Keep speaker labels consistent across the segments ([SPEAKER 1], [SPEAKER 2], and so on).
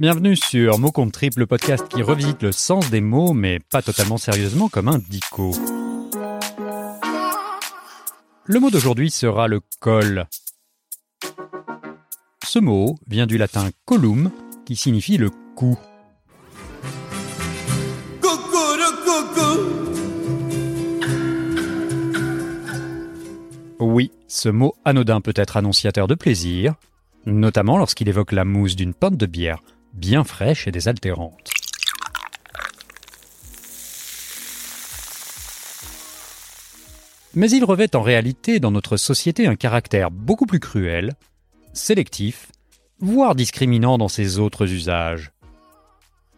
[SPEAKER 1] Bienvenue sur Mot contre Triple, le podcast qui revisite le sens des mots, mais pas totalement sérieusement comme un dico. Le mot d'aujourd'hui sera le col. Ce mot vient du latin colum, qui signifie le cou. Oui, ce mot anodin peut être annonciateur de plaisir, notamment lorsqu'il évoque la mousse d'une pinte de bière bien fraîche et désaltérante. Mais il revêt en réalité dans notre société un caractère beaucoup plus cruel, sélectif, voire discriminant dans ses autres usages.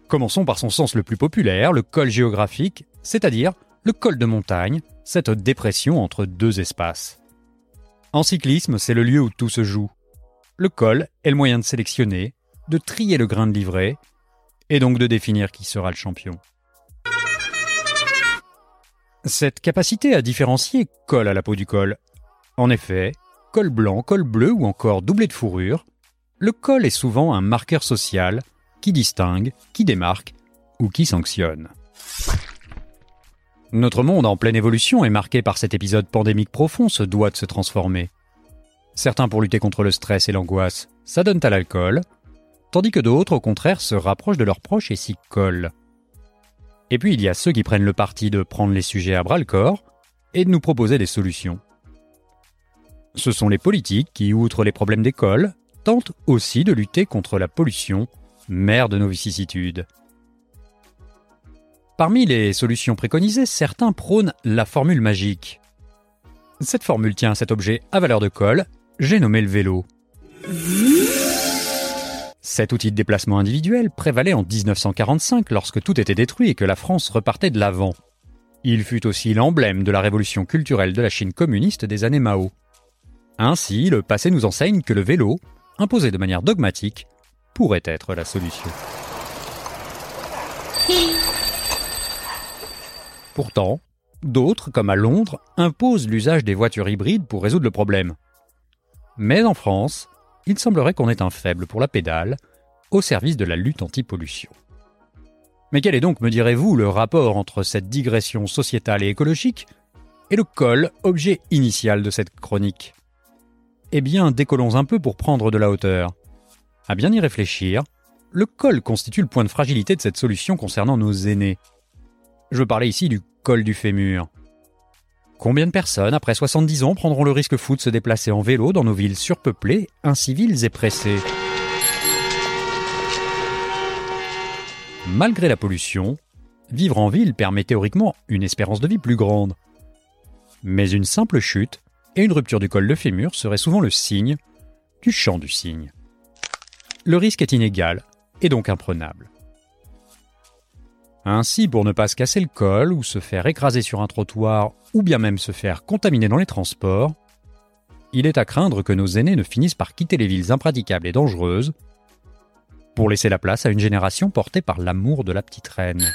[SPEAKER 1] Commençons par son sens le plus populaire, le col géographique, c'est-à-dire le col de montagne, cette dépression entre deux espaces. En cyclisme, c'est le lieu où tout se joue. Le col est le moyen de sélectionner, de trier le grain de livret, et donc de définir qui sera le champion. Cette capacité à différencier colle à la peau du col. En effet, col blanc, col bleu ou encore doublé de fourrure, le col est souvent un marqueur social qui distingue, qui démarque ou qui sanctionne. Notre monde en pleine évolution est marqué par cet épisode pandémique profond se doit de se transformer. Certains pour lutter contre le stress et l'angoisse s'adonnent à l'alcool, tandis que d'autres au contraire se rapprochent de leurs proches et s'y collent. Et puis il y a ceux qui prennent le parti de prendre les sujets à bras le corps et de nous proposer des solutions. Ce sont les politiques qui, outre les problèmes d'école, tentent aussi de lutter contre la pollution, mère de nos vicissitudes. Parmi les solutions préconisées, certains prônent la formule magique. Cette formule tient cet objet à valeur de colle, j'ai nommé le vélo. Cet outil de déplacement individuel prévalait en 1945 lorsque tout était détruit et que la France repartait de l'avant. Il fut aussi l'emblème de la révolution culturelle de la Chine communiste des années Mao. Ainsi, le passé nous enseigne que le vélo, imposé de manière dogmatique, pourrait être la solution. Pourtant, d'autres, comme à Londres, imposent l'usage des voitures hybrides pour résoudre le problème. Mais en France, il semblerait qu'on ait un faible pour la pédale, au service de la lutte anti-pollution. Mais quel est donc, me direz-vous, le rapport entre cette digression sociétale et écologique et le col, objet initial de cette chronique? Eh bien, décollons un peu pour prendre de la hauteur. À bien y réfléchir, le col constitue le point de fragilité de cette solution concernant nos aînés. Je veux parler ici du col du fémur. Combien de personnes, après 70 ans, prendront le risque fou de se déplacer en vélo dans nos villes surpeuplées, inciviles et pressées? Malgré la pollution, vivre en ville permet théoriquement une espérance de vie plus grande. Mais une simple chute et une rupture du col de fémur serait souvent le signe du champ du cygne. Le risque est inégal et donc imprenable. Ainsi, pour ne pas se casser le col ou se faire écraser sur un trottoir ou bien même se faire contaminer dans les transports, il est à craindre que nos aînés ne finissent par quitter les villes impraticables et dangereuses pour laisser la place à une génération portée par l'amour de la petite reine.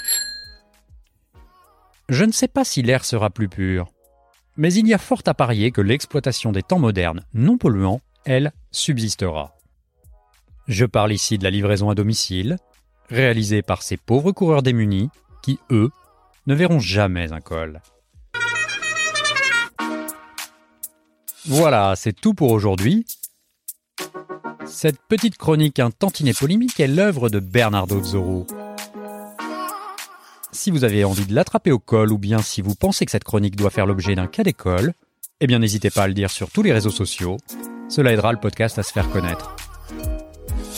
[SPEAKER 1] Je ne sais pas si l'air sera plus pur, mais il y a fort à parier que l'exploitation des temps modernes non polluants, elle, subsistera. Je parle ici de la livraison à domicile, réalisé par ces pauvres coureurs démunis qui, eux, ne verront jamais un col. Voilà, c'est tout pour aujourd'hui. Cette petite chronique un tantinet polémique est l'œuvre de Bernardo Zorro. Si vous avez envie de l'attraper au col ou bien si vous pensez que cette chronique doit faire l'objet d'un cas d'école, eh bien n'hésitez pas à le dire sur tous les réseaux sociaux. Cela aidera le podcast à se faire connaître.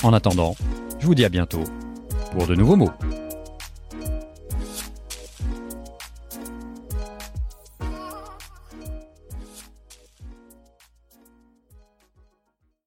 [SPEAKER 1] En attendant, je vous dis à bientôt pour de nouveaux mots.